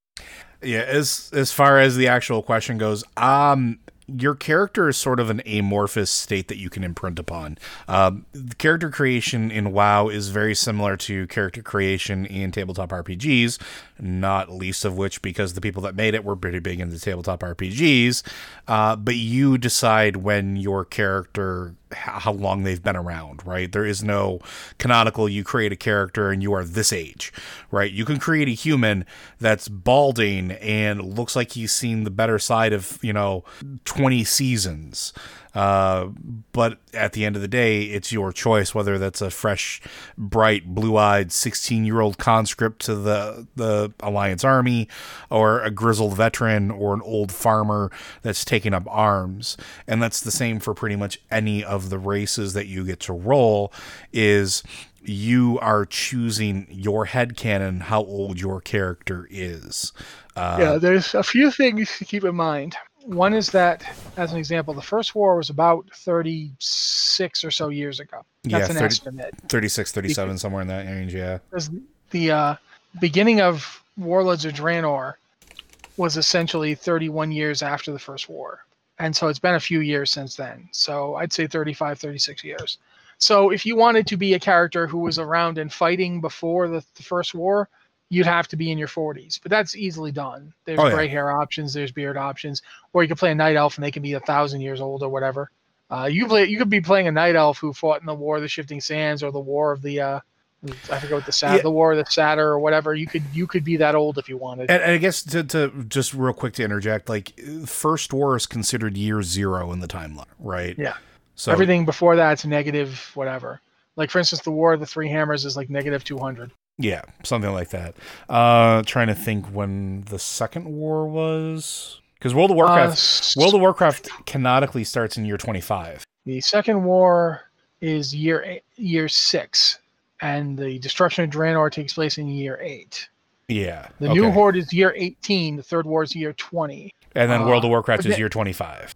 Yeah, as as far as the actual question goes, um, your character is sort of an amorphous state that you can imprint upon. Um, the character creation in WoW is very similar to character creation in tabletop RPGs, not least of which because the people that made it were pretty big into tabletop RPGs. Uh, but you decide when your character how long they've been around, right? There is no canonical you create a character and you are this age, right? You can create a human that's balding and looks like he's seen the better side of, you know, 20 seasons. Uh, but at the end of the day, it's your choice whether that's a fresh, bright, blue-eyed 16-year-old conscript to the the Alliance army, or a grizzled veteran, or an old farmer that's taking up arms. And that's the same for pretty much any of the races that you get to roll. Is you are choosing your head canon how old your character is. Uh, yeah, there's a few things to keep in mind. One is that, as an example, the first war was about 36 or so years ago. That's yeah, an 30, estimate. 36, 37, because, somewhere in that range, yeah. The uh, beginning of Warlords of Draenor was essentially 31 years after the first war. And so it's been a few years since then. So I'd say 35, 36 years. So if you wanted to be a character who was around and fighting before the, the first war, you'd have to be in your 40s, but that's easily done. There's oh, gray yeah. hair options, there's beard options, or you could play a night elf and they can be a thousand years old or whatever. Uh, you play, you could be playing a night elf who fought in the War of the Shifting Sands or the War of the, uh, I forget what the sad, yeah. the War of the Satyr or whatever. You could, you could be that old if you wanted. And, and I guess to, to just real quick to interject, like first war is considered year zero in the timeline, right? Yeah. So everything before that's negative, whatever. Like for instance, the War of the Three Hammers is like negative two hundred. Yeah, something like that. Uh, trying to think when the second war was because World of Warcraft uh, World of Warcraft canonically starts in year twenty five. The second war is year eight, year six, and the destruction of Draenor takes place in year eight. Yeah. The okay. new horde is year eighteen. The third war is year twenty. And then uh, World of Warcraft is year twenty five.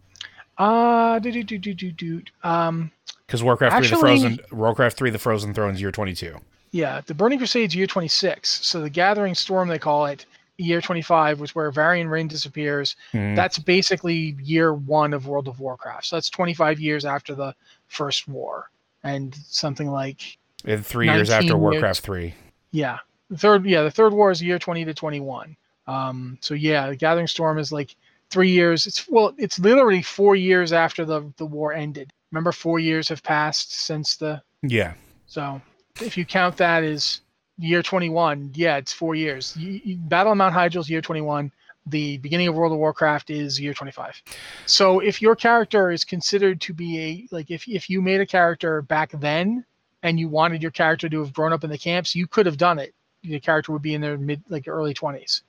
Uh, do do do do do do. Um, because Warcraft actually, three, the Frozen Warcraft three, the Frozen Thrones, is year twenty two. Yeah, the Burning Crusades year 26. So the Gathering Storm, they call it, year 25, was where Varian Wrynn disappears. Mm. That's basically year one of World of Warcraft. So that's 25 years after the first war, and something like. And three years after Warcraft 3. Yeah. The third, yeah, the third war is year 20 to 21. Um, so yeah, the Gathering Storm is like three years. It's well, it's literally four years after the the war ended. Remember, four years have passed since the. Yeah. So if you count that as year 21, yeah, it's four years. You, you, Battle of Mount Hyjal is year 21. The beginning of World of Warcraft is year 25. So if your character is considered to be a like if if you made a character back then and you wanted your character to have grown up in the camps, you could have done it. The character would be in their mid like early 20s.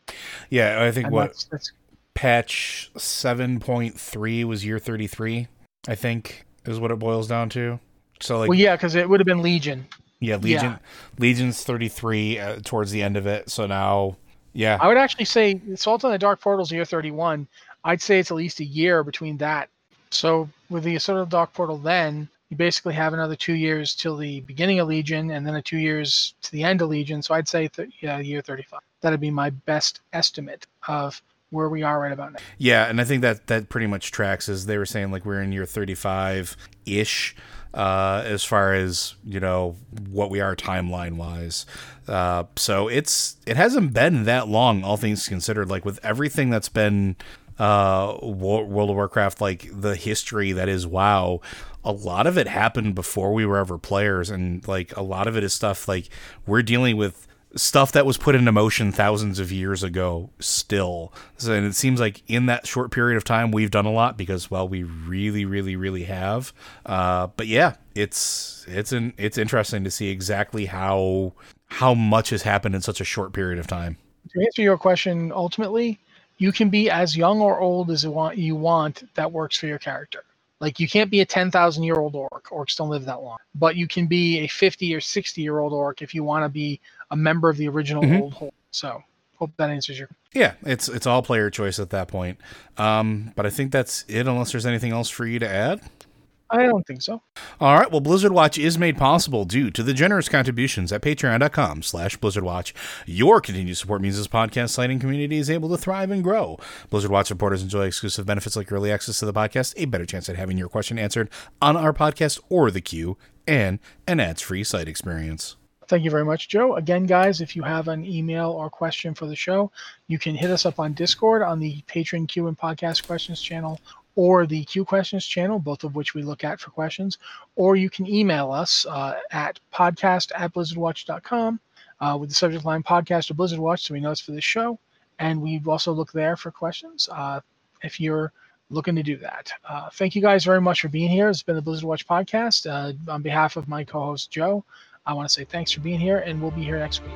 Yeah, I think and what that's, that's, patch 7.3 was year 33, I think is what it boils down to. So like Well, yeah, cuz it would have been Legion. Yeah, Legion. Yeah. Legion's 33 uh, towards the end of it. So now, yeah. I would actually say Assault on the Dark Portal's year 31. I'd say it's at least a year between that. So with the Assault on the Dark Portal, then you basically have another two years till the beginning of Legion, and then a two years to the end of Legion. So I'd say, th- yeah, year 35. That'd be my best estimate of where we are right about now. Yeah, and I think that that pretty much tracks as they were saying like we're in year 35 ish uh, as far as you know what we are timeline wise. Uh, so it's it hasn't been that long, all things considered. Like with everything that's been uh, World of Warcraft, like the history that is WoW, a lot of it happened before we were ever players, and like a lot of it is stuff like we're dealing with stuff that was put into motion thousands of years ago still. So, and it seems like in that short period of time we've done a lot because well we really really really have. Uh, but yeah, it's it's an it's interesting to see exactly how how much has happened in such a short period of time. To answer your question, ultimately, you can be as young or old as you want you want that works for your character. Like you can't be a 10,000 year old orc. Orcs don't live that long. But you can be a 50 or 60 year old orc if you want to be a member of the original mm-hmm. old horde. So hope that answers your. Yeah, it's it's all player choice at that point. Um, but I think that's it. Unless there's anything else for you to add. I don't think so. All right. Well, Blizzard Watch is made possible due to the generous contributions at patreon.com slash Blizzard Watch. Your continued support means this podcast site and community is able to thrive and grow. Blizzard Watch supporters enjoy exclusive benefits like early access to the podcast, a better chance at having your question answered on our podcast or the queue, and an ads-free site experience. Thank you very much, Joe. Again, guys, if you have an email or question for the show, you can hit us up on Discord on the Patron Q and Podcast Questions channel or the Q Questions channel, both of which we look at for questions. Or you can email us uh, at podcast at blizzardwatch.com uh, with the subject line podcast or Blizzard Watch so we know it's for this show. And we also look there for questions uh, if you're looking to do that. Uh, thank you guys very much for being here. It's been the Blizzard Watch podcast. Uh, on behalf of my co host, Joe, I want to say thanks for being here, and we'll be here next week.